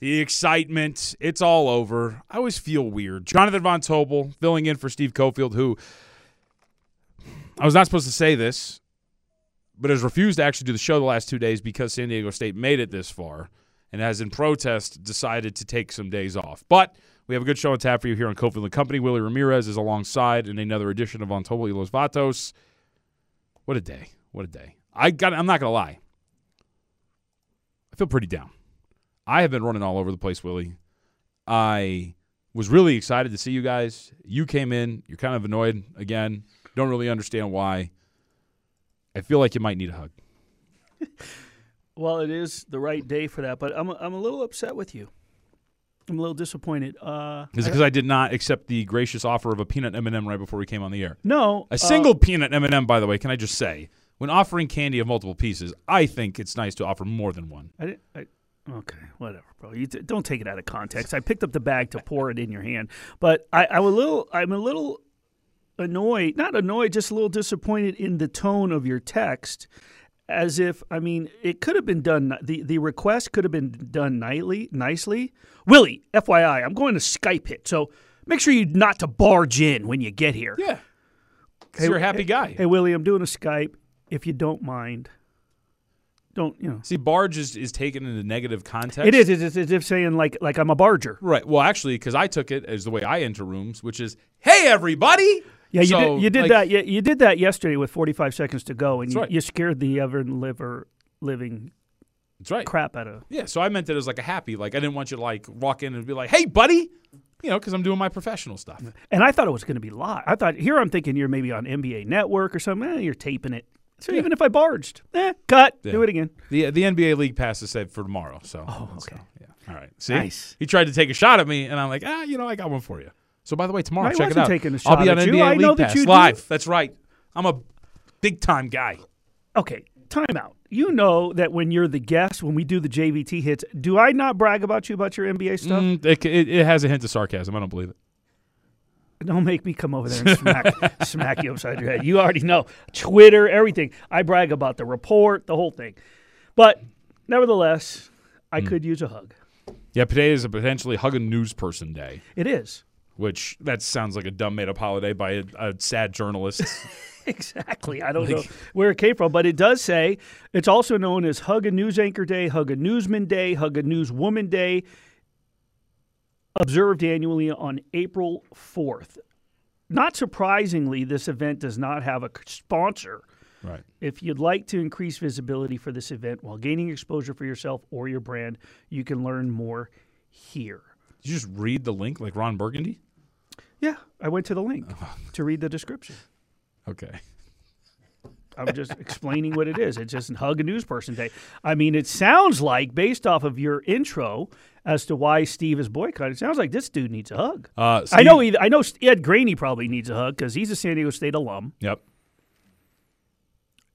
the excitement, it's all over. I always feel weird. Jonathan Von Tobel filling in for Steve Cofield, who I was not supposed to say this, but has refused to actually do the show the last two days because San Diego State made it this far and has in protest decided to take some days off. But we have a good show on tap for you here on Cofield and Company. Willie Ramirez is alongside in another edition of Von Tobel y Los Vatos. What a day. What a day. I got I'm not gonna lie. I feel pretty down. I have been running all over the place, Willie. I was really excited to see you guys. You came in, you're kind of annoyed again. Don't really understand why. I feel like you might need a hug. Well, it is the right day for that, but I'm I'm a little upset with you. I'm a little disappointed. Uh, Is it because I did not accept the gracious offer of a peanut M&M right before we came on the air? no, A uh, single peanut M&M, by the way, can I just say, when offering candy of multiple pieces, I think it's nice to offer more than one. I didn't. I, okay, whatever, bro. You d- don't take it out of context. I picked up the bag to pour it in your hand, but I, I'm a little. I'm a little annoyed. Not annoyed, just a little disappointed in the tone of your text. As if, I mean, it could have been done. The the request could have been done nightly, nicely. Willie, FYI, I'm going to Skype it, so make sure you not to barge in when you get here. Yeah. Because you're a happy guy. Hey, Willie, I'm doing a Skype. If you don't mind, don't you know? See, barge is, is taken in a negative context. It is. It's as if saying like like I'm a barger. Right. Well, actually, because I took it as the way I enter rooms, which is, hey, everybody. Yeah, you So, did. You did like- that. You, you did that yesterday with 45 seconds to go, and you, right. you scared the ever liver living That's right. crap out of. Yeah, so I meant it as like a happy. Like, I didn't want you to like walk in and be like, hey, buddy. You know, because I'm doing my professional stuff. And I thought it was going to be live. I thought here I'm thinking you're maybe on NBA Network or something. Eh, you're taping it. So even if I barged, eh, cut, Yeah. do it again. The the NBA League Pass is set for tomorrow. So. Oh, so, okay. yeah. All right. See, Nice. he tried to take a shot at me, and I'm like, ah, you know, I got one for you. So by the way, tomorrow, I check it out. taking a I'll shot be on at you. NBA I League know that Pass you do. live. That's right. I'm a big time guy. Okay, time out. You know that when you're the guest, when we do the JVT hits, do I not brag about you about your NBA stuff? Mm, it, it, it has a hint of sarcasm. I don't believe it. Don't make me come over there and smack, smack you upside your head. You already know. Twitter, everything. I brag about the report, the whole thing. But nevertheless. I hmm. could use a hug. Yeah, today is a potentially hug a news person day, It is. which that sounds like a dumb made up holiday by a, a sad journalist. Exactly. I don't know where it came from, but it does say it's also known as Hug a News Anchor Day, Hug a Newsman Day, Hug a Newswoman Day, observed annually on April 4th. Not surprisingly, this event does not have a sponsor. right. If you'd like to increase visibility for this event while gaining exposure for yourself or your brand, you can learn more here. Did you just read the link like Ron Burgundy? Yeah, I went to the link to read the description. Okay. I'm just explaining what it is. It's just a Hug a News Person Day. I mean, it sounds like, based off of your intro as to why Steve is boycotted, it sounds like this dude needs a hug. Uh, I know. He, I know. Ed Graney probably needs a hug because he's a San Diego State alum. Yep.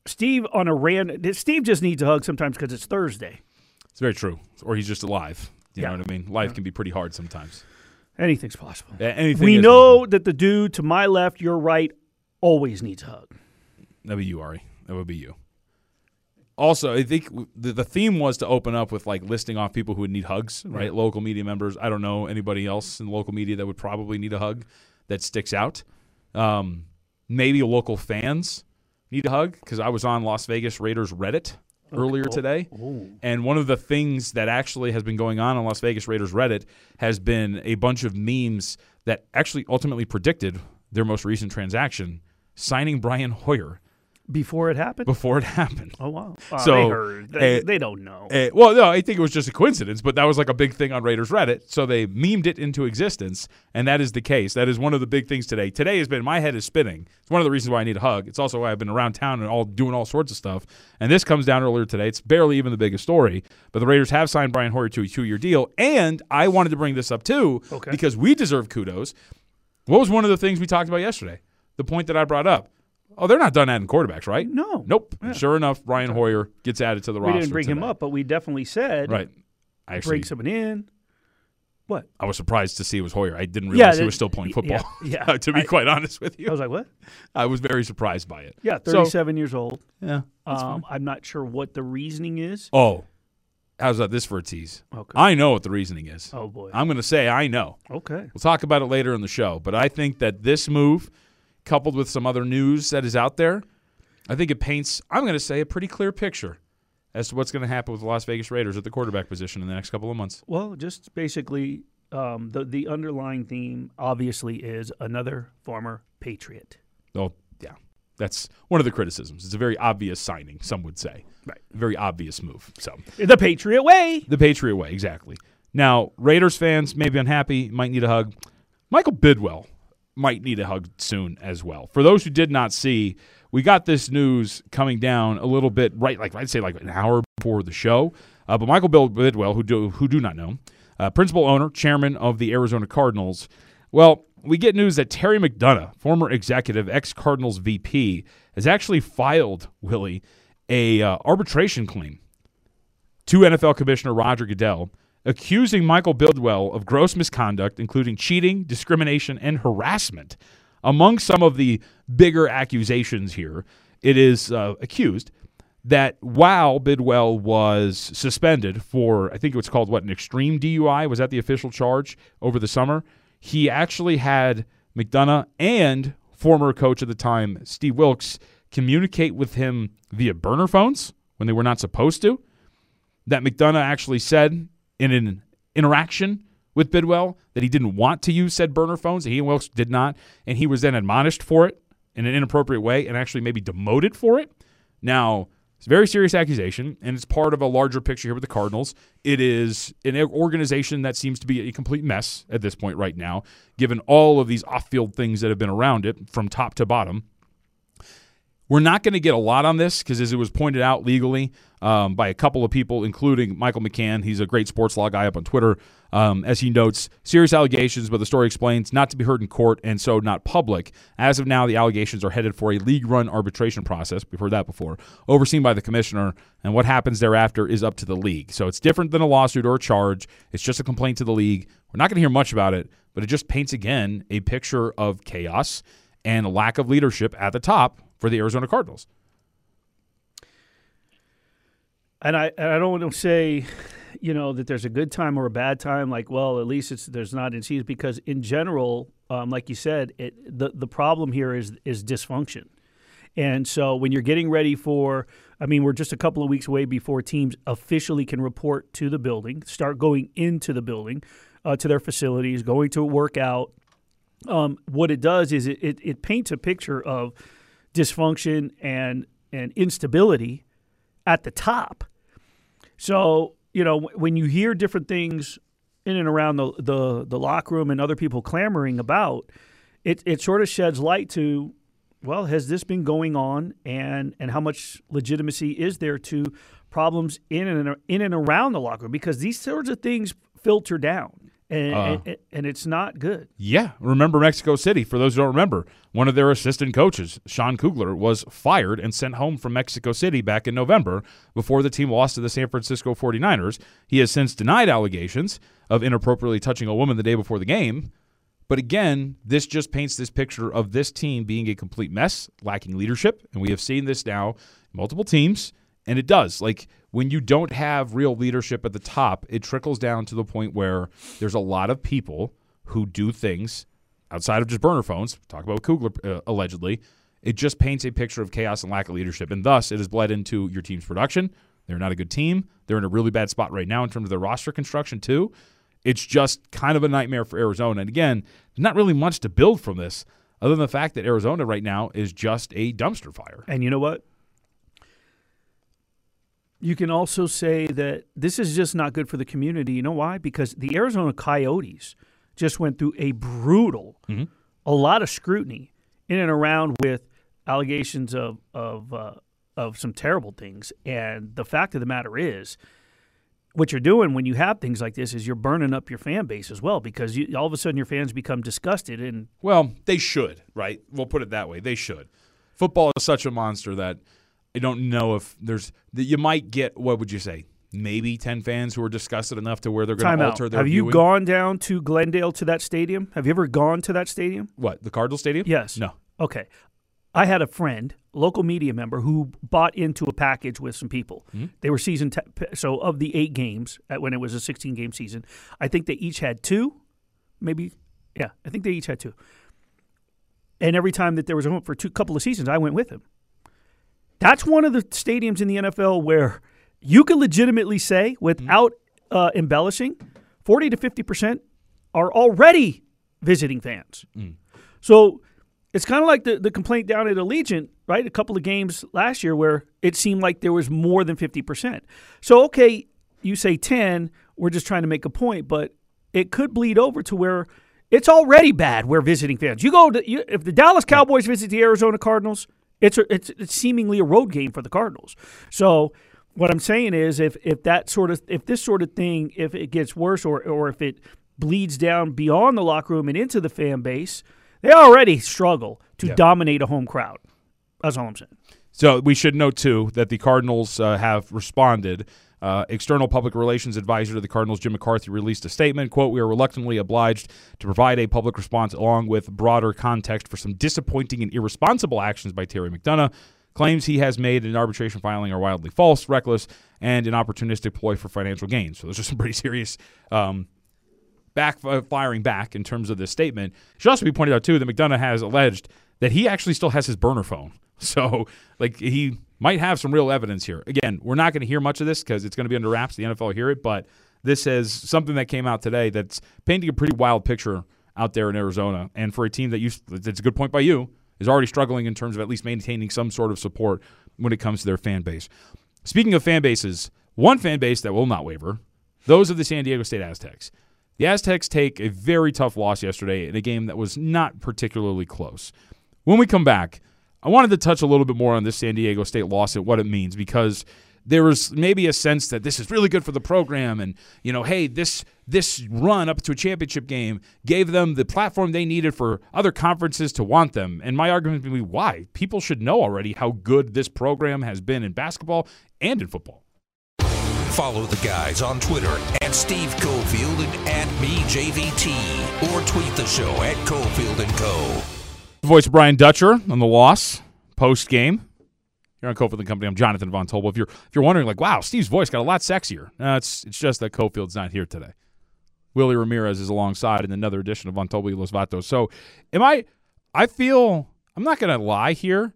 Steve on a random. Steve just needs a hug sometimes because it's Thursday. It's very true. Or he's just alive. You Yeah. know what I mean? Life can be pretty hard sometimes. Anything's possible. A- Anything we know that the dude to my left, your right, always needs a hug. That'd be you, Ari. That would be you. Also, I think the, the theme was to open up with like listing off people who would need hugs, right? Local media members. I don't know anybody else in local media that would probably need a hug that sticks out. Um, maybe local fans need a hug because I was on Las Vegas Raiders Reddit earlier today. And one of the things that actually has been going on on Las Vegas Raiders Reddit has been a bunch of memes that actually ultimately predicted their most recent transaction, signing Brian Hoyer Before it happened. before it happened. Oh wow! Oh, So, they heard. They, uh, they don't know. Uh, well, no, I think it was just a coincidence, but that was like a big thing on Raiders Reddit. So they memed it into existence, and that is the case. That is one of the big things today. Today has been my head is spinning. It's one of the reasons why I need a hug. It's also why I've been around town and all doing all sorts of stuff. And this comes down earlier today. It's barely even the biggest story, but the Raiders have signed Brian Hoyer to a two-year deal. And I wanted to bring this up too Okay. because we deserve kudos. What was one of the things we talked about yesterday? The point that I brought up. Oh, they're not done adding quarterbacks, right? No. Nope. Sure enough, Brian Hoyer gets added to the we roster. We didn't bring him up, but we definitely said Right. I actually, bring someone in. What? I was surprised to see it was Hoyer. I didn't realize he that- was still playing football. yeah. to be I- quite honest with you, I was like, what? I was very surprised by it. Yeah, So- 37 years old. Yeah. Um, I'm not sure what the reasoning is. Oh, How's that? This for a tease. Okay. I know what the reasoning is. oh boy. I'm going to say I know. okay. We'll talk about it later in the show. But I think that this move, coupled with some other news that is out there, I think it paints, I'm going to say, a pretty clear picture as to what's going to happen with the Las Vegas Raiders at the quarterback position in the next couple of months. Well, just basically, um, the the underlying theme obviously is another former Patriot. Oh, yeah. That's one of the criticisms. It's a very obvious signing, some would say. Right. Very obvious move. So, The Patriot way. the Patriot way, exactly. Now, Raiders fans may be unhappy, might need a hug. Michael Bidwill might need a hug soon as well. For those who did not see, we got this news coming down a little bit right, like I'd say, like an hour before the show. Uh, but Michael Bill Bidwill, who do who do not know, uh, principal owner, chairman of the Arizona Cardinals. Well, we get news that Terry McDonough, former executive, ex Cardinals VP, has actually filed Willie a uh, arbitration claim to NFL Commissioner Roger Goodell, accusing Michael Bidwill of gross misconduct, including cheating, discrimination, and harassment. Among some of the bigger accusations here, it is uh, accused that while Bidwill was suspended for, I think it was called what, an extreme DUI, was that the official charge over the summer? He actually had McDonough and former coach at the time, Steve Wilks, communicate with him via burner phones when they were not supposed to that McDonough actually said in an interaction with Bidwill that he didn't want to use said burner phones, he and Wilks did not, and he was then admonished for it in an inappropriate way and actually maybe demoted for it. Now, it's a very serious accusation, and it's part of a larger picture here with the Cardinals. It is an organization that seems to be a complete mess at this point right now, given all of these off field things that have been around it from top to bottom. We're not going to get a lot on this because, as it was pointed out legally um, by a couple of people, including Michael McCann, he's a great sports law guy up on Twitter. Um, as he notes, serious allegations, but the story explains not to be heard in court and so not public. As of now, the allegations are headed for a league run arbitration process. We've heard that before, overseen by the commissioner, and what happens thereafter is up to the league. So it's different than a lawsuit or a charge. It's just a complaint to the league. We're not going to hear much about it, but it just paints again a picture of chaos and lack of leadership at the top for the Arizona Cardinals. And I and I don't want to say, you know, that there's a good time or a bad time. Like, well, at least it's there's not in season because in general, um, like you said, it, the the problem here is is dysfunction. And so when you're getting ready for, I mean, we're just a couple of weeks away before teams officially can report to the building, start going into the building, uh, to their facilities, going to work out. Um, what it does is it, it, it paints a picture of dysfunction and and instability at the top. So you know when you hear different things in and around the the, the locker room and other people clamoring about, it it sort of sheds light to, well, has this been going on, and and how much legitimacy is there to problems in and in and around the locker room because these sorts of things filter down. And, Uh. and, and it's not good. Yeah, remember Mexico City. For those who don't remember, one of their assistant coaches, Sean Kugler, was fired and sent home from Mexico City back in November before the team lost to the San Francisco 49ers. He has since denied allegations of inappropriately touching a woman the day before the game. But again, this just paints this picture of this team being a complete mess, lacking leadership. And we have seen this now multiple teams. And it does. Like when you don't have real leadership at the top, it trickles down to the point where there's a lot of people who do things outside of just burner phones. Talk about Kugler uh, allegedly. It just paints a picture of chaos and lack of leadership, and thus it has bled into your team's production. They're not a good team. They're in a really bad spot right now in terms of their roster construction too. It's just kind of a nightmare for Arizona. And again, not really much to build from this, other than the fact that Arizona right now is just a dumpster fire. And you know what? You can also say that this is just not good for the community. You know why? Because the Arizona Coyotes just went through a brutal, Mhm. a lot of scrutiny in and around with allegations of of uh, of some terrible things. And the fact of the matter is, what you're doing when you have things like this is you're burning up your fan base as well because you, all of a sudden your fans become disgusted and Well, they should, right? We'll put it that way. They should. Football is such a monster that I don't know if there's that you might get what would you say? Maybe 10 fans who are disgusted enough to where they're going to out. alter their Have you gone down to Glendale to that stadium? Have you ever gone to that stadium? What, the Cardinal Stadium? Yes. No. Okay. I had a friend local media member who bought into a package with some people. Hmm? They were season te- so of the eight games at when it was a 16 game season. I think they each had two, maybe. Yeah, I think they each had two. And every time that there was a home for two couple of seasons, I went with him. That's one of the stadiums in the NFL where you can legitimately say, without uh, embellishing, 40 to 50 percent are already visiting fans. So it's kind of like the, the complaint down at Allegiant, right? A couple of games last year where it seemed like there was more than 50%. So, okay, you say 10, we're just trying to make a point, but it could bleed over to where it's already bad where visiting fans. You go to, you, if the Dallas Cowboys visit the Arizona Cardinals, it's, a, it's, it's seemingly a road game for the Cardinals. So, what I'm saying is, if if that sort of if this sort of thing, if it gets worse or or if it bleeds down beyond the locker room and into the fan base, they already struggle to dominate a home crowd. That's all I'm saying. So we should note too that the Cardinals uh, have responded. Uh, external public relations advisor to the Cardinals, Jim McCarthy, released a statement. "Quote: We are reluctantly obliged to provide a public response along with broader context for some disappointing and irresponsible actions by Terry McDonough. Claims he has made in arbitration filing are wildly false, reckless, and an opportunistic ploy for financial gain. So those are some pretty serious um, back uh, firing back in terms of this statement. It should also be pointed out too that McDonough has alleged that he actually still has his burner phone. So like he might have some real evidence here. Again, we're not going to hear much of this because it's going to be under wraps. The NFL will hear it, but this is something that came out today that's painting a pretty wild picture out there in Arizona. And for a team that you, it's a good point by you, is already struggling in terms of at least maintaining some sort of support when it comes to their fan base. Speaking of fan bases, one fan base that will not waver, those of the San Diego State Aztecs. The Aztecs take a very tough loss yesterday in a game that was not particularly close. When we come back, I wanted to touch a little bit more on this San Diego State loss and what it means because there was maybe a sense that this is really good for the program and you know hey this this run up to a championship game gave them the platform they needed for other conferences to want them. And my argument would be why? People should know already how good this program has been in basketball and in football. Follow the guys on Twitter at Steve Cofield and at BJVT or tweet the show at Cofield and Co. voice of Brian Dutcher on the loss post game. Here on Cofield and Company, I'm Jonathan Von Tobel. If you're if you're wondering, like, wow, Steve's voice got a lot sexier. No, it's it's just that Cofield's not here today. Willie Ramirez is alongside in another edition of Von Tobel y Los Vatos. So, am I? I feel I'm not to lie here.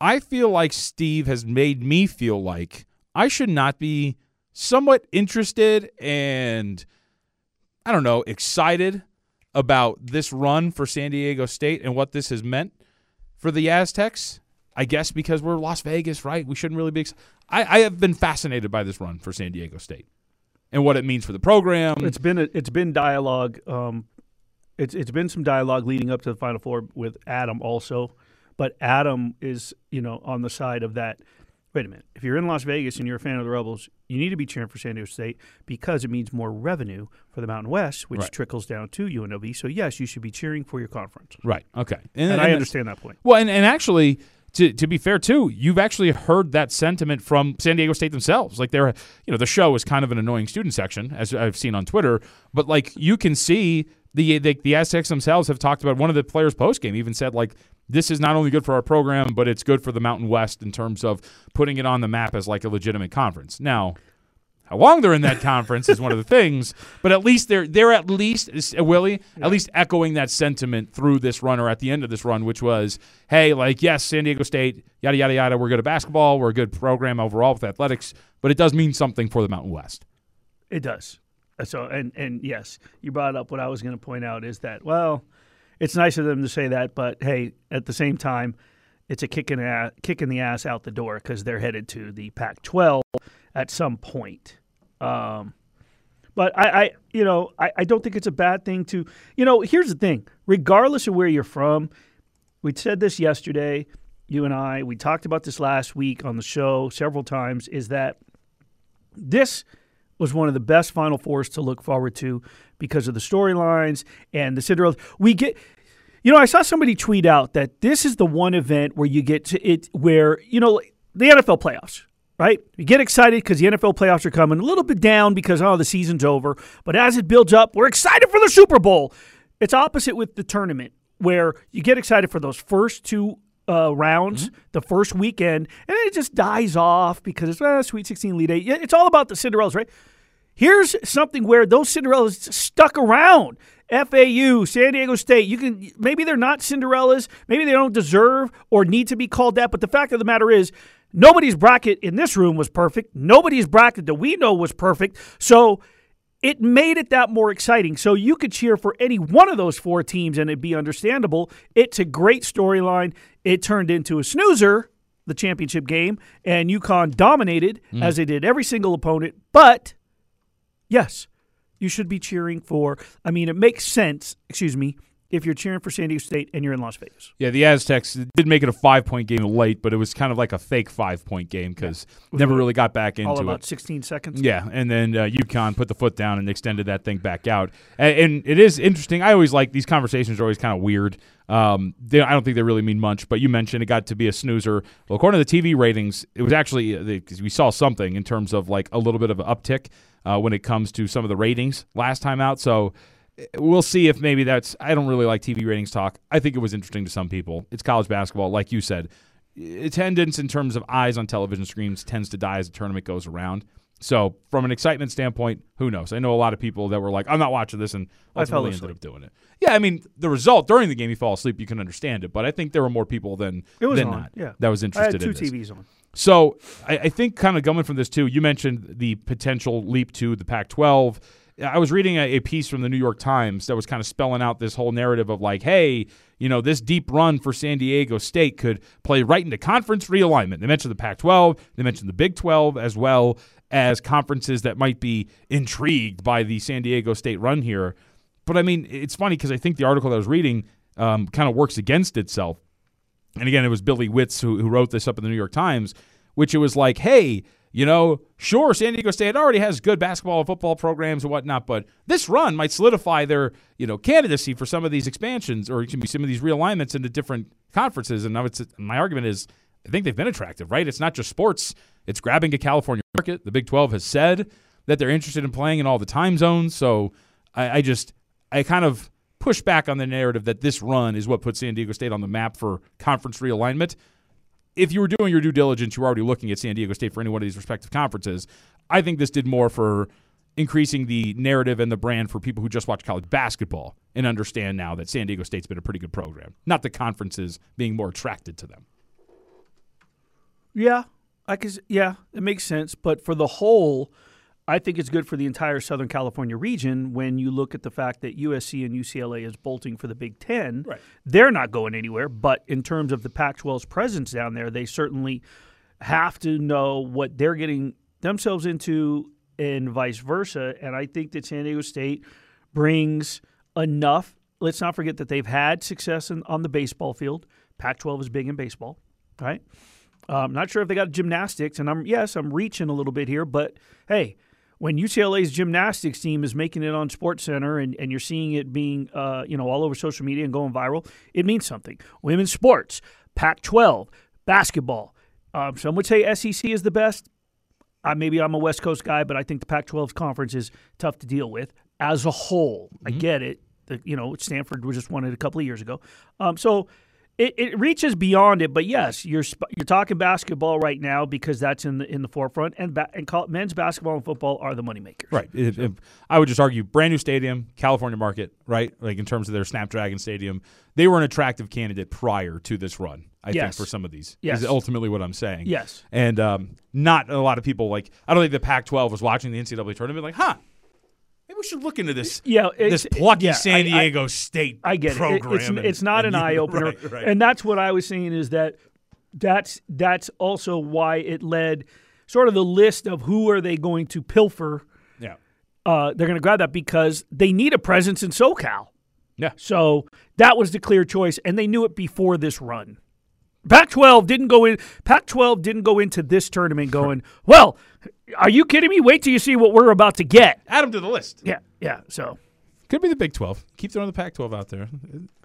I feel like Steve has made me feel like I should not be somewhat interested and I don't know excited about this run for San Diego State and what this has meant for the Aztecs. I guess because we're Las Vegas, right? We shouldn't really be. Ex- I, I have been fascinated by this run for San Diego State and what it means for the program. It's been a, it's been dialogue. Um, it's it's been some dialogue leading up to the Final Four with Adam also, but Adam is you know on the side of that. Wait a minute. If you're in Las Vegas and you're a fan of the Rebels, you need to be cheering for San Diego State because it means more revenue for the Mountain West, which Right. trickles down to UNLV. So yes, you should be cheering for your conference. right. Okay. And, I understand that point. Well, and, and actually, to, to be fair too, you've actually heard that sentiment from San Diego State themselves. Like they're, you know, the show is kind of an annoying student section, as I've seen on Twitter. But like you can see the the, the Aztecs themselves have talked about. One of the players post game even said like. This is not only good for our program, but it's good for the Mountain West in terms of putting it on the map as like a legitimate conference. Now, how long they're in that conference is one of the things, but at least they're they're at least uh, Willie at least echoing that sentiment through this run or at the end of this run, which was, hey, like yes, San Diego State, yada yada yada, we're good at basketball, we're a good program overall with athletics, but it does mean something for the Mountain West. It does. Uh, So and and yes, you brought up what I was going to point out is that well, it's nice of them to say that, but hey, at the same time, it's a kick in the ass, kick in the ass out the door because they're headed to the Pac-12 at some point. Um, but I, I, you know, I, I don't think it's a bad thing to, you know. Here's the thing: regardless of where you're from, we said this yesterday. You and I, we talked about this last week on the show several times. Is that this was one of the best Final Fours to look forward to because of the storylines and the Cinderella. We get, you know, I saw somebody tweet out that this is the one event where you get to it, where you know the NFL playoffs, right? You get excited because the NFL playoffs are coming. A little bit down because oh the season's over, but as it builds up, we're excited for the Super Bowl. It's opposite with the tournament where you get excited for those first two uh, rounds the first weekend, and then it just dies off because it's uh, Sweet 16 Elite Eight. It's all about the Cinderellas, right? Here's something where those Cinderellas stuck around. FAU, San Diego State. You can maybe they're not Cinderellas, maybe they don't deserve or need to be called that, but the fact of the matter is nobody's bracket in this room was perfect. Nobody's bracket that we know was perfect. So it made it that more exciting. So you could cheer for any one of those four teams and it'd be understandable. It's a great storyline. It turned into a snoozer, the championship game, and UConn dominated mm. as they did every single opponent. But yes, you should be cheering for. I mean, it makes sense. Excuse me. If you're cheering for San Diego State and you're in Las Vegas, Yeah, the Aztecs did make it a five point game late, but it was kind of like a fake five point game because never really got back into all it. about 16 seconds. Yeah, and then uh, UConn put the foot down and extended that thing back out. And, and it is interesting. I always like these conversations are always kind of weird. Um, they, I don't think they really mean much, but you mentioned it got to be a snoozer. Well, according to the TV ratings, it was actually because we saw something in terms of like a little bit of an uptick uh, when it comes to some of the ratings last time out. So we'll see if maybe that's. I don't really like TV ratings talk. I think it was interesting to some people. It's college basketball, like you said. Attendance in terms of eyes on television screens tends to die as the tournament goes around. So, from an excitement standpoint, who knows? I know a lot of people that were like, "I'm not watching this," and I ultimately ended up doing it. Yeah, I mean, the result during the game, you fall asleep, you can understand it. But I think there were more people than It was than on, not yeah. that was I interested had two in. TVs on. So I, I think kind of coming from this too, you mentioned the potential leap to the Pac-12. I was reading a, a piece from the New York Times that was kind of spelling out this whole narrative of like, hey, you know, this deep run for San Diego State could play right into conference realignment. They mentioned the Pac-12, they mentioned the Big 12 as well as conferences that might be intrigued by the San Diego State run here. But I mean, it's funny because I think the article that I was reading um, kind of works against itself and again, it was Billy Witz who, who wrote this up in the New York Times, which it was like, hey, you know, sure, San Diego State already has good basketball and football programs and whatnot, but this run might solidify their, you know, candidacy for some of these expansions or excuse me, some of these realignments into different conferences. And now it's my argument is I think they've been attractive, right? It's not just sports; it's grabbing a California market. The Big Twelve has said that they're interested in playing in all the time zones, so I, I just I kind of push back on the narrative that this run is what puts San Diego State on the map for conference realignment. If you were doing your due diligence, you were already looking at San Diego State for any one of these respective conferences. I think this did more for increasing the narrative and the brand for people who just watch college basketball and understand now that San Diego State's been a pretty good program, not the conferences being more attracted to them. Yeah, I can. Yeah, it makes sense. But for the whole, I think it's good for the entire Southern California region when you look at the fact that USC and UCLA is bolting for the Big Ten. Right. They're not going anywhere. But in terms of the Pac-12's presence down there, they certainly have to know what they're getting themselves into, and vice versa. And I think that San Diego State brings enough. Let's not forget that they've had success in, on the baseball field. Pac-12 is big in baseball, right? I'm not sure if they got gymnastics, and I'm yes, I'm reaching a little bit here, but hey, when UCLA's gymnastics team is making it on Sports Center and, and you're seeing it being uh, you know all over social media and going viral, it means something. Women's sports, Pac-12, basketball. Um, some would say SEC is the best. Uh, maybe I'm a West Coast guy, but I think the Pac-12 conference is tough to deal with as a whole. I get it. The, you know, Stanford was just won it a couple of years ago. Um, so it, it reaches beyond it. But yes, you're sp- you're talking basketball right now because that's in the in the forefront, and ba- and col- men's basketball and football are the moneymakers. Right. If, if- I would just argue brand new stadium, California market, right? Like in terms of their Snapdragon Stadium, they were an attractive candidate prior to this run. I think for some of these Yes. is ultimately what I'm saying. Yes. and um, not a lot of people like. I don't think the Pac-12 was watching the NCAA tournament like, huh? Maybe we should look into this. Yeah, this plucky yeah, San I- I- Diego State I get program. it. It's, and- it's not an eye opener, right, right. and that's what I was saying is that that's that's also why it led sort of the list of who are they going to pilfer. yeah, Uh, they're going to grab that because they need a presence in SoCal. yeah. So that was the clear choice, and they knew it before this run. Pac-12 didn't go in. Pac-12 didn't go into this tournament going, "Well, are you kidding me? Wait till you see what we're about to get." Add them to the list. Yeah, yeah. So Could be the Big 12. Keep throwing the Pac-12 out there.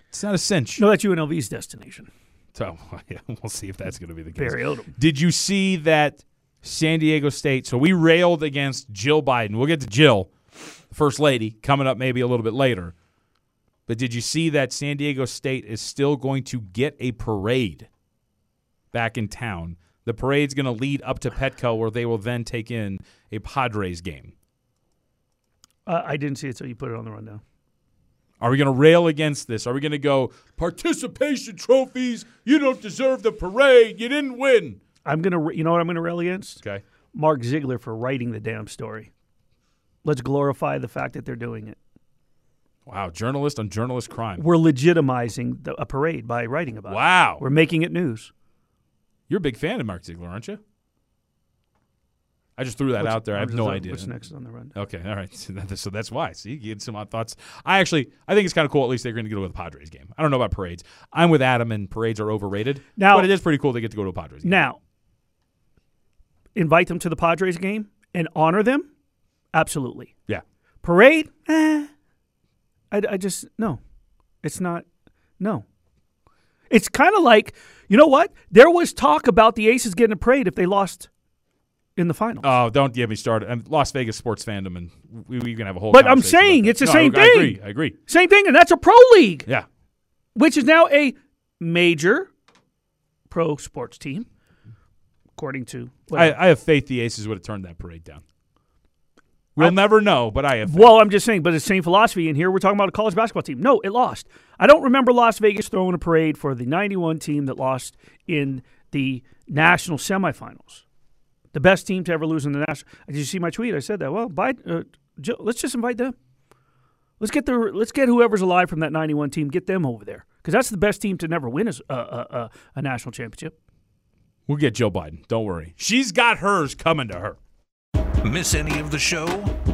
It's not a cinch. no, that's UNLV's destination. So yeah, we'll see if that's going to be the case. Barry Odom. Did you see that San Diego State? So we railed against Jill Biden. We'll get to Jill, First Lady, coming up maybe a little bit later. But did you see that San Diego State is still going to get a parade back in town. The parade's going to lead up to Petco, where they will then take in a Padres game. Uh, I didn't see it, so you put it on the rundown. Are we going to rail against this? Are we going to go participation trophies? You don't deserve the parade. You didn't win. I'm gonna, you know what I'm gonna rail against? Okay. Mark Ziegler for writing the damn story. Let's glorify the fact that they're doing it. Wow, journalist on journalist crime. We're legitimizing the, a parade by writing about it. Wow. We're making it news. You're a big fan of Mark Ziegler, aren't you? I just threw that What's- out there. I have no idea. What's next on the run? Okay, all right. So, that- so that's why. See, you get some odd thoughts. I actually, I think it's kind of cool. At least they're going to go to the Padres game. I don't know about parades. I'm with Adam, and parades are overrated. Now- but it is pretty cool they get to go to a Padres game. Now, invite them to the Padres game and honor them? Absolutely. Yeah. Parade? Eh. I, I just, no. It's not, no. It's kind of like, you know what? There was talk about the Aces getting a parade if they lost in the finals. Oh, don't get me started. And Las Vegas sports fandom, and we, we can have a whole. But I'm saying it's the No, same I, I agree. thing. I agree. Same thing, and that's a pro league, Yeah. which is now a major pro sports team, according to. I. I have faith the Aces would have turned that parade down. We'll never know, but I have. Faith. Well, I'm just saying, but it's the same philosophy. And here we're talking about a college basketball team. No, it lost. I don't remember Las Vegas throwing a parade for the 91 team that lost in the national semifinals. The best team to ever lose in the national. Did you see my tweet? I said that. Well, Biden, uh, Joe, let's just invite them. Let's get the let's get whoever's alive from that 91 team, get them over there because that's the best team to never win a, a, a, a national championship. We'll get Joe Biden. Don't worry. She's got hers coming to her. Miss any of the show?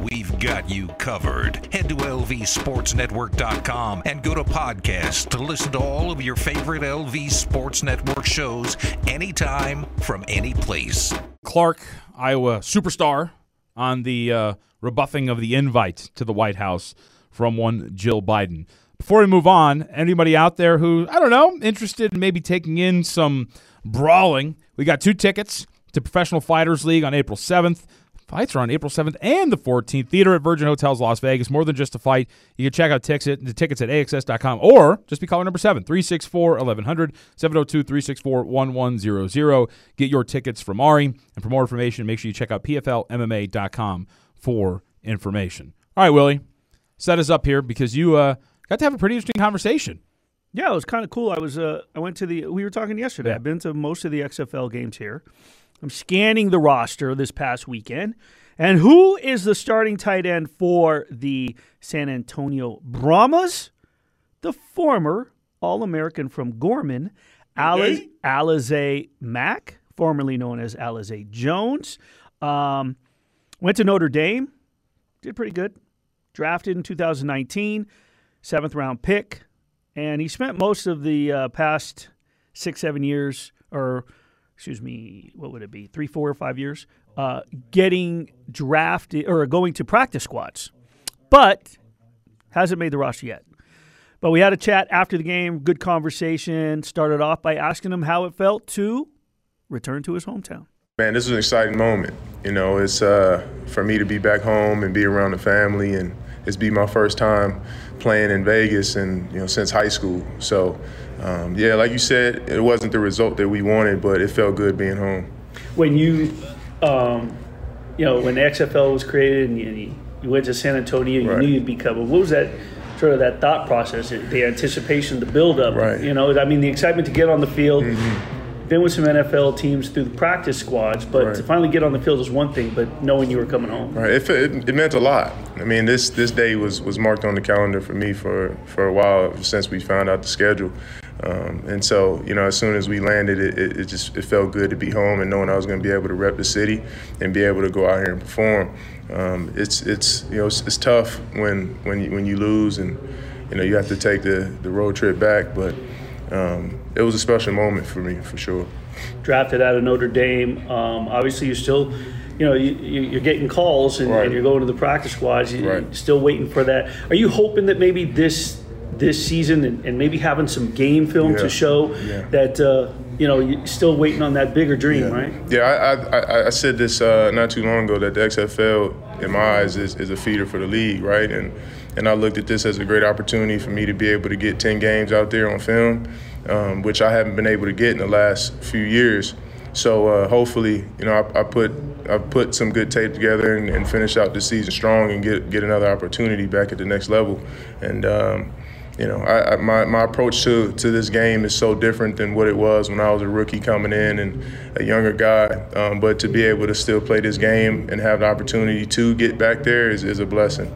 We've got you covered. Head to lvsportsnetwork.com and go to podcasts to listen to all of your favorite LV Sports Network shows anytime from any place. Clark, Iowa superstar, on the uh, rebuffing of the invite to the White House from one Jill Biden. Before we move on, anybody out there who, I don't know, interested in maybe taking in some brawling, we got two tickets to Professional Fighters League on April 7th. Fights are on April 7th and the 14th. Theater at Virgin Hotels Las Vegas. More than just a fight. You can check out tickets, the tickets at AXS.com or just be caller number 7 364 1100 702 364 1100. Get your tickets from Ari. And for more information, make sure you check out PFLMMA.com for information. All right, Willie, set us up here because you uh, got to have a pretty interesting conversation. Yeah, it was kind of cool. I was uh, I went to the we were talking yesterday. Yeah. I've been to most of the XFL games here. I'm scanning the roster this past weekend. And who is the starting tight end for the San Antonio Brahmas? The former All-American from Gorman, Aliz- Alize Mack, formerly known as Alize Jones. Um, went to Notre Dame, did pretty good. Drafted in 2019, seventh round pick and he spent most of the uh, past six, seven years, or excuse me, what would it be, three, four, or five years, uh, getting drafted or going to practice squads, but hasn't made the roster yet. But we had a chat after the game, good conversation. Started off by asking him how it felt to return to his hometown. Man, this is an exciting moment. You know, it's uh, for me to be back home and be around the family, and it's be my first time playing in Vegas, and you know, since high school. So, um, yeah, like you said, it wasn't the result that we wanted, but it felt good being home. when you, um, you know, when the XFL was created and you, you- went to San Antonio, you Right. knew you'd be covered. What was that sort of that thought process, the anticipation, the build up? Right. You know, I mean, the excitement to get on the field. Been with some NFL teams through the practice squads, but Right. to finally get on the field is one thing. But knowing you were coming home, Right. It, it, it meant a lot. I mean, this this day was, was marked on the calendar for me for, for a while since we found out the schedule. Um, and so, you know, as soon as we landed, it, it, it just it felt good to be home and knowing I was going to be able to rep the city and be able to go out here and perform. Um, it's it's you know it's, it's tough when when you, when you lose and you know you have to take the, the road trip back, but um, it was a special moment for me for sure. drafted out of Notre Dame. Um, obviously, you're still, you know, you, you- you're getting calls and, Right. and you're going to the practice squads. You- Right. Still waiting for that. Are you hoping that maybe this this season and, and maybe having some game film Yeah. to show Yeah. that uh, you know you're still waiting on that bigger dream, right? Yeah, I, I, I- I said this uh, not too long ago that the XFL, in my eyes, is, is a feeder for the league, right? And and I looked at this as a great opportunity for me to be able to get 10 games out there on film um, which I haven't been able to get in the last few years. So uh, hopefully, you know, I, I, put I put some good tape together and, and, finish out the season strong and get get another opportunity back at the next level. And um, you know, I, I, my, my approach to, to this game is so different than what it was when I was a rookie coming in and a younger guy. Um, but to be able to still play this game and have the opportunity to get back there is, is a blessing.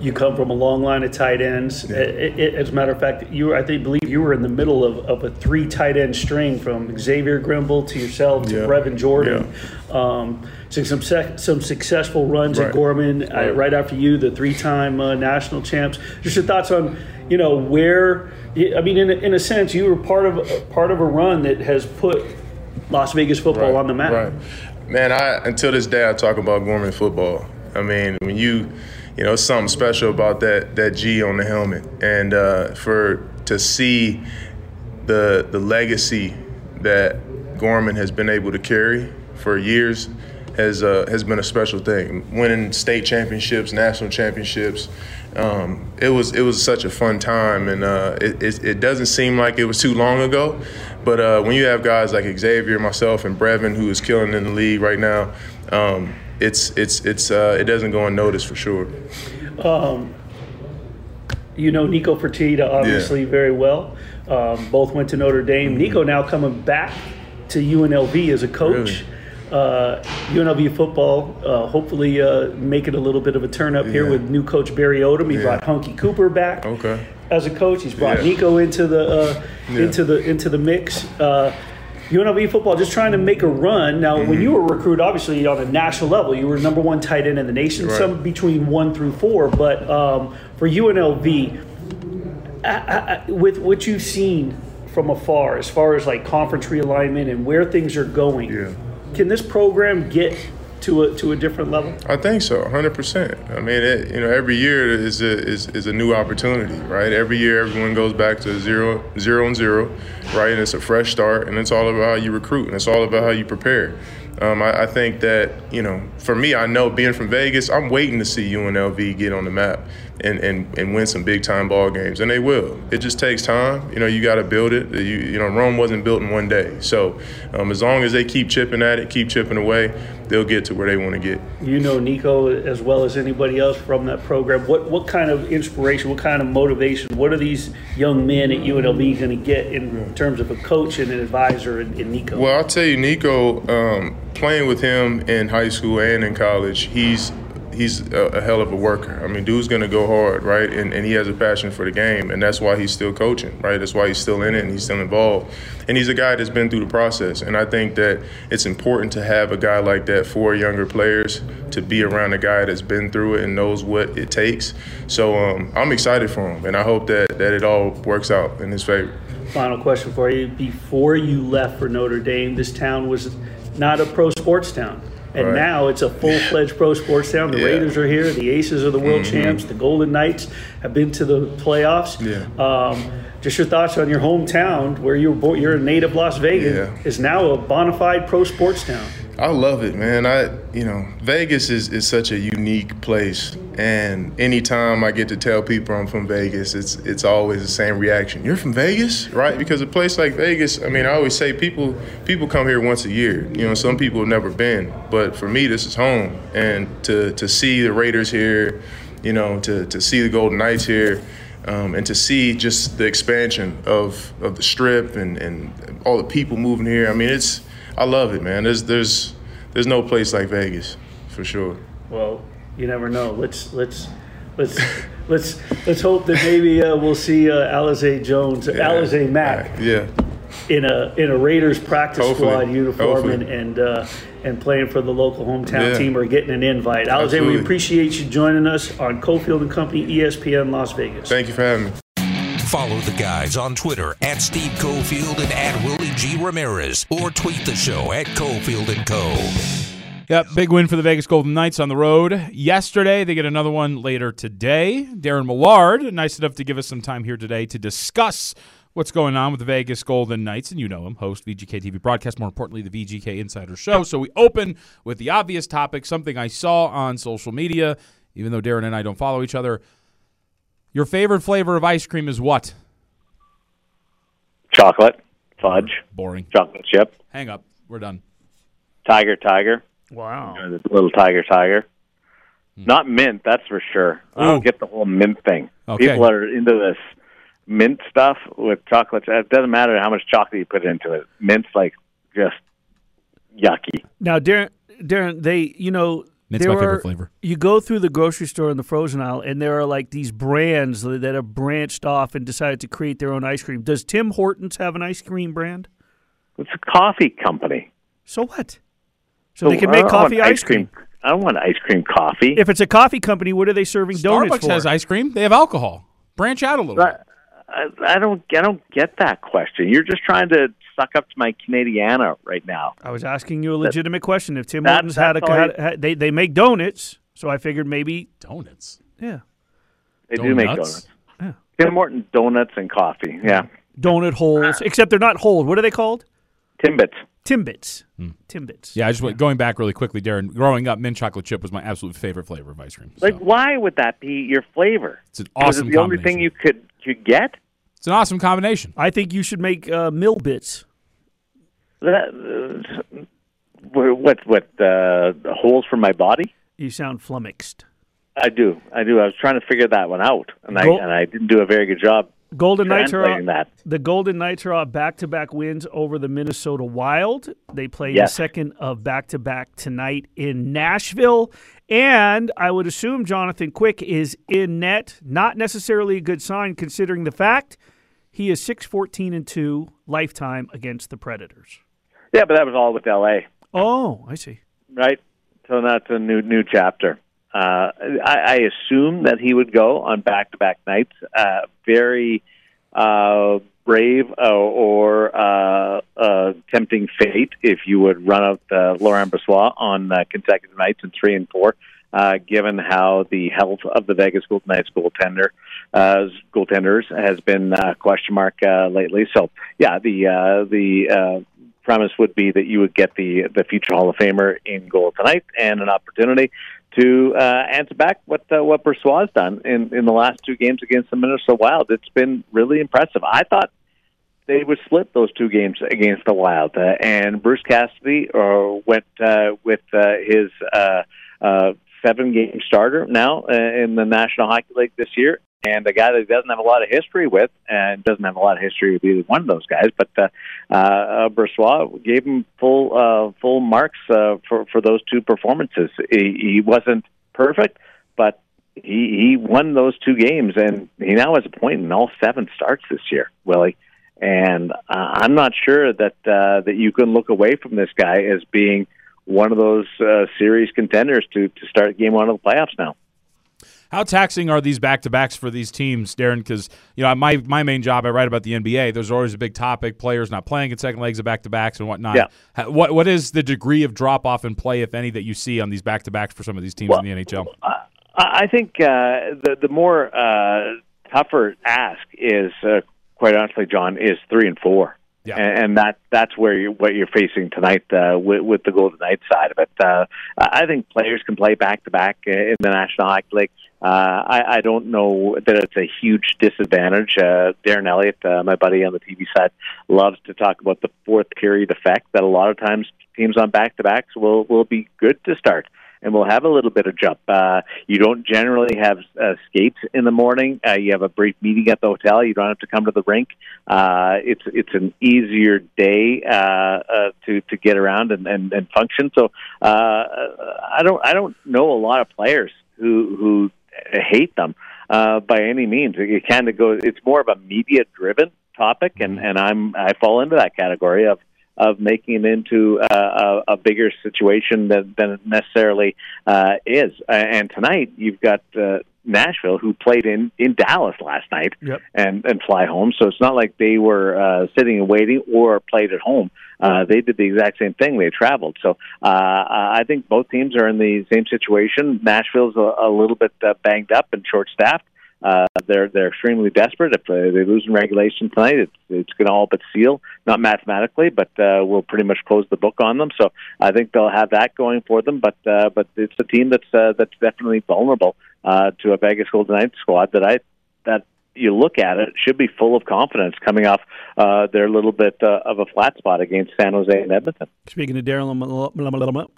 You come from a long line of tight ends. Yeah. It, it, as a matter of fact, you I think believe you were in the middle of, of a three tight end string from Xavier Grimble to yourself to yeah. Brevin Jordan. Yeah. Um, so some some successful runs right. at Gorman right. Uh, right. after you, the three time uh, national champs. Just your thoughts on you know where I mean, in a, in a sense, you were part of part of a run that has put Las Vegas football right. on the map. Right, man. I until this day I talk about Gorman football. I mean, when you you know, something special about that that G on the helmet, and uh, for to see the the legacy that Gorman has been able to carry for years has uh, has been a special thing. Winning state championships, national championships, um, it was it was such a fun time, and uh, it, it, it doesn't seem like it was too long ago. But uh, when you have guys like Xavier, myself, and Brevin, who is killing in the league right now, um, it's it's it's uh, it doesn't go unnoticed for sure. Um, you know Nico Fertitta obviously yeah. very well. Um, both went to Notre Dame. Mm-hmm. Nico now coming back to UNLV as a coach. Really? Uh, UNLV football, uh, hopefully uh, it a little bit of a turn up yeah. here with new coach Barry Odom. He yeah. brought Hunkie Cooper back okay. as a coach. He's brought yeah. Nico into the uh, into the into the mix. Uh, UNLV football just trying to make a run. Now, mm-hmm. when you were recruited, obviously on a national level, you were number one tight end in the nation, right. some between one through four. But um, for UNLV, I, I, with what you've seen from afar, as far as like conference realignment and where things are going, yeah. Can this program get to a to a different level? I think so, hundred percent. I mean, it, you know, every year is a is, is a new opportunity, right? Every year, everyone goes back to zero zero and zero, right? And it's a fresh start, and it's all about how you recruit, and it's all about how you prepare. Um, I, I, think that you know, for me, I know being from Vegas, I'm waiting to see UNLV get on the map and, and, and win some big time ball games, and they will. It just takes time. You know, you got to build it. You, you know, Rome wasn't built in one day. So um, as long as they keep chipping at it, keep chipping away, they'll get to where they want to get. You know Nico as well as anybody else from that program. What what kind of inspiration, what kind of motivation, what are these young men at UNLV going to get in terms of a coach and an advisor in, in Nico? Well, I'll tell you, Nico, um, playing with him in high school and in college, he's he's a, a, hell of a worker. I mean, dude's gonna go hard, right? And, and he has a passion for the game, and that's why he's still coaching, right? That's why he's still in it and he's still involved. And he's a guy that's been through the process. And I think that it's important to have a guy like that for younger players to be around a guy that's been through it and knows what it takes. So um, I'm excited for him, and I hope that that it all works out in his favor. Final question for you: Before you left for Notre Dame, this town was not a pro sports town. And right. now it's a full fledged pro sports town. The yeah. Raiders are here. The Aces are the world mm-hmm. champs. The Golden Knights have been to the playoffs. Yeah. Um, just your thoughts on your hometown, where you were born, you're a native Las Vegas, yeah. is now a bona fide pro sports town. I love it, man. I, you know, Vegas is, is such a unique place, and anytime I get to tell people I'm from Vegas, it's it's always the same reaction. You're from Vegas, right? Because a place like Vegas, I mean, I always say people people come here once a year. You know, some people have never been, but for me, this is home, and to to see the Raiders here, you know, to to see the Golden Knights here. Um, and to see just the expansion of, of the strip and, and all the people moving here. I mean, it's I love it, man. There's there's there's no place like Vegas, for sure. Well, you never know. Let's let's let's let's let's hope that maybe uh, we'll see uh, Alize Jones, yeah. Alize Mack, yeah, in a in a Raiders practice Hopefully. squad uniform and and, uh, and playing for the local hometown yeah. team or getting an invite. Alize, we appreciate you joining us on Cofield and Company, ESPN Las Vegas. Thank you for having me. Follow the guys on Twitter at Steve Cofield and at Willie G. Ramirez or tweet the show at Cofield and Co. Yep, big win for the Vegas Golden Knights on the road yesterday. They get another one later today. Daren Millard, nice enough to give us some time here today to discuss what's going on with the Vegas Golden Knights. And you know him, host VGK TV broadcast, more importantly, the VGK Insider Show. So we open with the obvious topic, something I saw on social media, even though Daren and I don't follow each other. Your favorite flavor of ice cream is what? chocolate, fudge, Boring. chocolate chip, Hang up. We're done. tiger, tiger, Wow. uh, the little tiger, tiger. Not mint, that's for sure. I don't get the whole mint thing. Okay. People are into this mint stuff with chocolate. It doesn't matter how much chocolate you put into it. Mint's like just yucky. Now, Daren, Daren, they, you know, Mint's there my favorite are- flavor. You go through the grocery store in the frozen aisle, and there are like these brands that have branched off and decided to create their own ice cream. Does Tim Hortons have an ice cream brand? It's a coffee company. So what? So they can make coffee ice cream. I don't want ice cream coffee. If it's a coffee company, what are they serving donuts Starbucks has ice cream. They have alcohol. Branch out a little bit. I, I don't. I don't get that question. You're just trying to suck up to my Canadiana right now. I was asking you a legitimate question. If Tim that- Hortons had a, had, had- they they make donuts, so I figured maybe Donuts. yeah, They do make Donuts? donuts. Tim Hortons donuts and coffee. Yeah, donut holes. Except they're not holes. What are they called? Timbits. Timbits. Timbits. Yeah, I just went going back really quickly, Daren. Growing up, mint chocolate chip was my absolute favorite flavor of ice cream. So Like, why would that be your flavor? it's an awesome it the only thing you could could get? it's an awesome combination. I think you should make uh, mill bits. That, uh, what what uh, holes for my body? You sound flummoxed. I do. I do. I was trying to figure that one out, and I and I didn't do a very good job Golden Knights are that. the Golden Knights are on back-to-back wins over the Minnesota Wild. They play the second of back-to-back tonight in Nashville, and I would assume Jonathan Quick is in net. Not necessarily a good sign considering the fact he is six fourteen and two lifetime against the Predators. Yeah, but that was all with L.A. Oh, I see. right? So that's a new new chapter. Uh, I, I assume that he would go on back to back nights. Uh, very uh, brave uh, or uh, uh, tempting fate if you would run out uh, Laurent Brossoit on uh, consecutive nights in three and four. Uh, given how the health of the Vegas Golden Knights goaltender, uh, goaltenders has been uh, question mark uh, lately. So yeah, the uh, the uh, premise would be that you would get the the future Hall of Famer in goal tonight and an opportunity to uh, answer back what uh, what has done in in the last two games against the Minnesota Wild. It's been really impressive. I thought they would split those two games against the Wild, uh, and Bruce Cassidy uh, went uh, with uh, his uh, uh, seven game starter now uh, in the National Hockey League this year, and a guy that he doesn't have a lot of history with, and doesn't have a lot of history with either one of those guys. But uh, uh, Brossoit gave him full uh, full marks uh, for for those two performances. He, he wasn't perfect, but he he won those two games, and he now has a point in all seven starts this year, Willie. And uh, I'm not sure that uh, that you can look away from this guy as being one of those uh, series contenders to to start game one of the playoffs now. How taxing are these back to backs for these teams, Daren? Because you know my my main job, I write about the NBA. There's always a big topic: players not playing in second legs of back to backs and whatnot. Yeah. Ha- What what is the degree of drop off in play, if any, that you see on these back to backs for some of these teams in the NHL? I I think uh, the the more uh, tougher ask is, uh, quite honestly, John, is three and four. Yeah. And, and that that's where you what you're facing tonight uh, with, with the Golden Knights side of it. Uh, I think players can play back to back in the National Hockey League. Uh, I, I don't know that it's a huge disadvantage. Uh, Darren Eliot, uh, my buddy on the TV side, loves to talk about the fourth period effect. That a lot of times teams on back to backs will will be good to start and we'll have a little bit of jump. Uh, you don't generally have uh, skates in the morning. Uh, you have a brief meeting at the hotel. You don't have to come to the rink. Uh, it's it's an easier day uh, uh, to to get around and, and, and function. So uh, I don't I don't know a lot of players who who hate them uh, by any means. It kind of goes. It's more of a media driven topic, and and I'm I fall into that category of of making it into uh, a, a bigger situation than, than it necessarily uh, is. Uh, and tonight you've got uh, Nashville, who played in in Dallas last night, Yep. and and fly home. So it's not like they were uh, sitting and waiting or played at home. Uh, they did the exact same thing. They traveled. So uh, I think both teams are in the same situation. Nashville's a, a little bit uh, banged up and short staffed. Uh, they're they're extremely desperate. If uh, they lose in regulation tonight, it's it's going to all but seal. Not mathematically, but uh, we'll pretty much close the book on them. So I think they'll have that going for them. But uh, but it's a team that's uh, that's definitely vulnerable uh, to a Vegas Golden Knights squad that I you look at it, should be full of confidence coming off uh, their little bit uh, of a flat spot against San Jose and Edmonton. Speaking of Daren,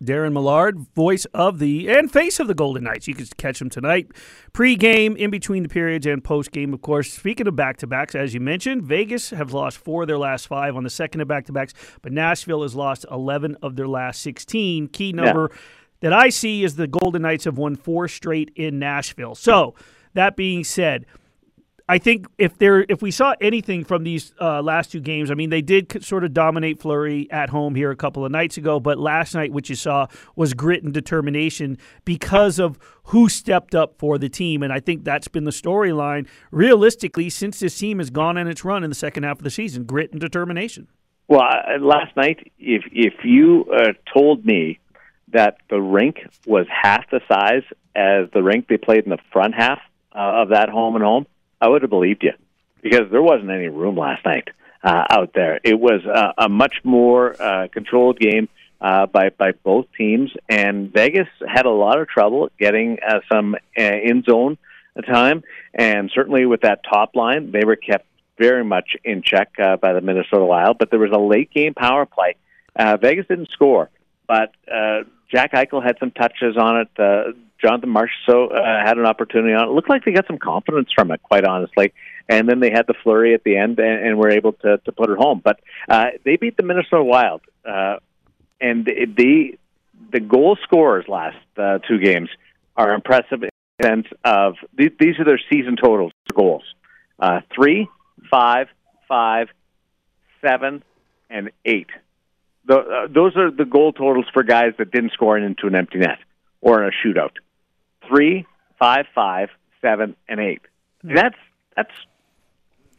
Daren Millard, voice of the and face of the Golden Knights, you can catch him tonight, pre-game, in between the periods, and post-game, of course. Speaking of back-to-backs, as you mentioned, Vegas have lost four of their last five on the second of back-to-backs, but Nashville has lost 11 of their last 16. Key number. Yeah. That I see is the Golden Knights have won four straight in Nashville. So, that being said, I think if there if we saw anything from these uh, last two games, I mean they did sort of dominate Fleury at home here a couple of nights ago, but last night what you saw was grit and determination because of who stepped up for the team, and I think that's been the storyline realistically since this team has gone on its run in the second half of the season. Grit and determination. Well, last night, if if you uh, told me that the rink was half the size as the rink they played in the front half uh, of that home and home I would have believed you because there wasn't any room last night uh, out there. It was uh, a much more uh, controlled game uh, by by both teams, and Vegas had a lot of trouble getting uh, some uh, in zone time, and certainly with that top line, they were kept very much in check uh, by the Minnesota Wild. But there was a late game power play. Uh, Vegas didn't score, but uh, Jack Eichel had some touches on it. Uh, Jonathan Marchessault uh, had an opportunity on it. it. Looked like they got some confidence from it, quite honestly. And then they had the flurry at the end and, and were able to, to put it home. But uh, they beat the Minnesota Wild, uh, and the the goal scorers last uh, two games are impressive in the sense of these, these are their season totals goals: uh, three, five, five, seven, and eight. The, uh, those are the goal totals for guys that didn't score into an empty net or in a shootout three, five, five, seven, and eight. Mm-hmm. That's that's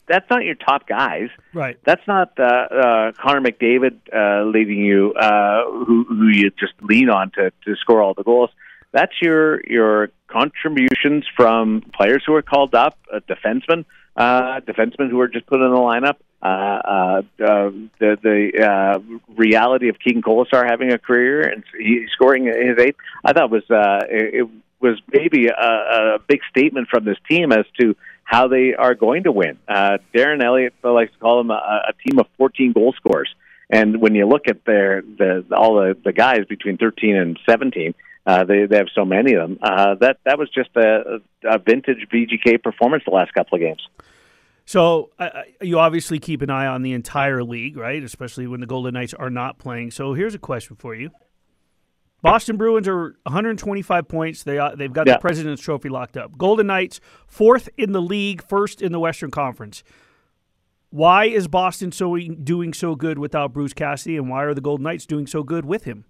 that's not your top guys. Right. That's not uh, uh, Connor McDavid uh, leading you, uh, who who you just lean on to to score all the goals. That's your your contributions from players who are called up, uh, defensemen, uh, defensemen who are just put in the lineup. Uh, uh, uh, the the uh, reality of Keegan Kolesar having a career and he scoring his eighth, I thought was uh, it, was maybe a, a big statement from this team as to how they are going to win. Uh, Darren Eliot likes to call them a, a team of 14 goal scorers. And when you look at their the all the, the guys between 13 and 17, uh, they they have so many of them. Uh, that that was just a, a vintage VGK performance the last couple of games. So uh, you obviously keep an eye on the entire league, right? Especially when the Golden Knights are not playing. So here's a question for you: Boston Bruins are 125 points. They uh, they've got yeah. the President's Trophy locked up. Golden Knights fourth in the league, first in the Western Conference. Why is Boston so doing so good without Bruce Cassidy, and why are the Golden Knights doing so good with him?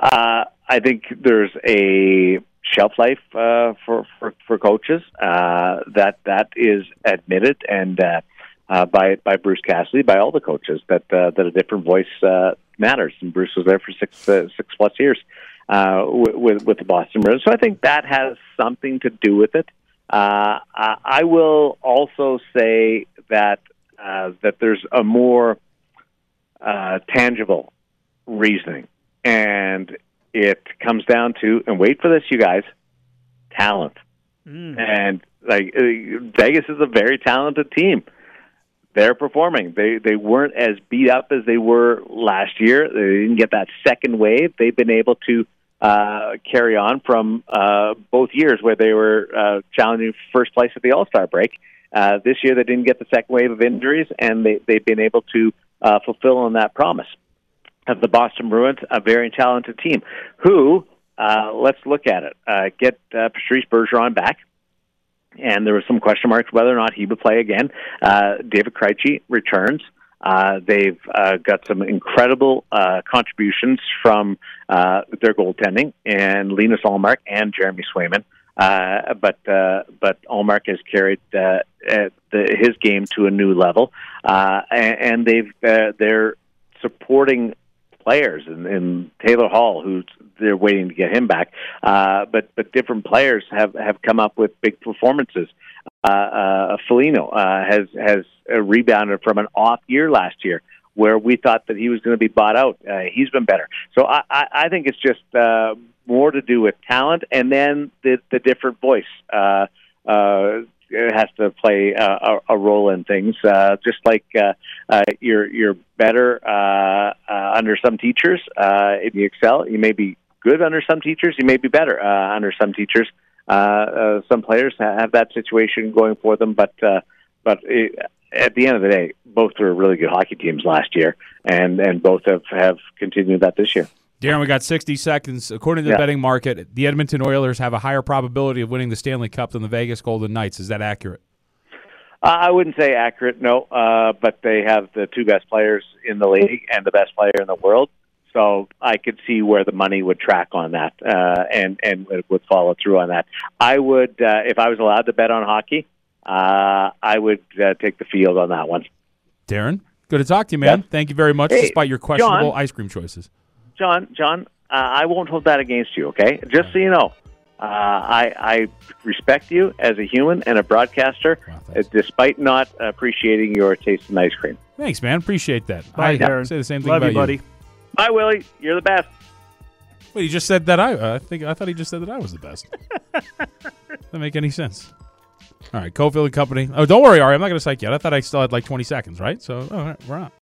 Uh, I think there's a shelf life uh, for, for for coaches uh, that that is admitted and uh, uh, by by Bruce Cassidy, by all the coaches that that a different voice matters. And Bruce was there for six uh, six plus years uh, with with the Boston Bruins. So I think that has something to do with it. Uh, I will also say that uh, that there's a more uh, tangible reasoning, and it comes down to and wait for this, you guys, talent. Mm. And like uh, Vegas is a very talented team they're performing. They they weren't as beat up as they were last year. They didn't get that second wave. They've been able to uh, carry on from uh, both years where they were uh, challenging first place at the All Star break. Uh, this year they didn't get the second wave of injuries, and they they've been able to uh, fulfill on that promise. Of the Boston Bruins, a very talented team, who uh, let's look at it. Uh, get uh, Patrice Bergeron back and there was some question marks whether or not he would play again. Uh, David Krejci returns. Uh, they've uh, got some incredible uh, contributions from uh, their goaltending and Linus Ullmark and Jeremy Swayman. Uh, but uh, but Ullmark has carried uh, uh, the, his game to a new level, uh, and, and they've uh, they're supporting players, and, and Taylor Hall, who's they're waiting to get him back. Uh, but but different players have have come up with big performances. Uh, uh, Foligno uh, has has rebounded from an off year last year, where we thought that he was going to be bought out. Uh, he's been better. So I, I, I think it's just uh, more to do with talent, and then the the different voice. Uh, uh, has to play a, a, a role in things. Uh, just like uh, uh, you're you're better uh, uh, under some teachers uh, if you excel. You may be good under some teachers. You may be better uh, under some teachers. Uh, uh, some players have that situation going for them, but uh, but it, at the end of the day, both were really good hockey teams last year, and and both have have continued that this year. Daren, we got 60 seconds. According to the Yeah. betting market, the Edmonton Oilers have a higher probability of winning the Stanley Cup than the Vegas Golden Knights. Is that accurate? Uh, I wouldn't say accurate, no, uh, but they have the two best players in the league and the best player in the world. So I could see where the money would track on that, uh, and and it would follow through on that. I would, uh, if I was allowed to bet on hockey, uh, I would uh, take the field on that one. Daren, good to talk to you, man. Yes. Thank you very much, Hey, despite your questionable John. ice cream choices. John, John, uh, I won't hold that against you. Okay, just so you know, uh, I I respect you as a human and a broadcaster, Wow, uh, despite not appreciating your taste in ice cream. Thanks, man. Appreciate that. Bye, I Daren. say the same thing Love about you, buddy. Bye, Willie. You're the best. Wait, he just said that I. I think I thought he just said that I was the best. Doesn't make any sense. All right, Cofield and Company. Oh, don't worry, Ari. I'm not going to psych you out. I thought I still had like 20 seconds, right? So, all right, we're on.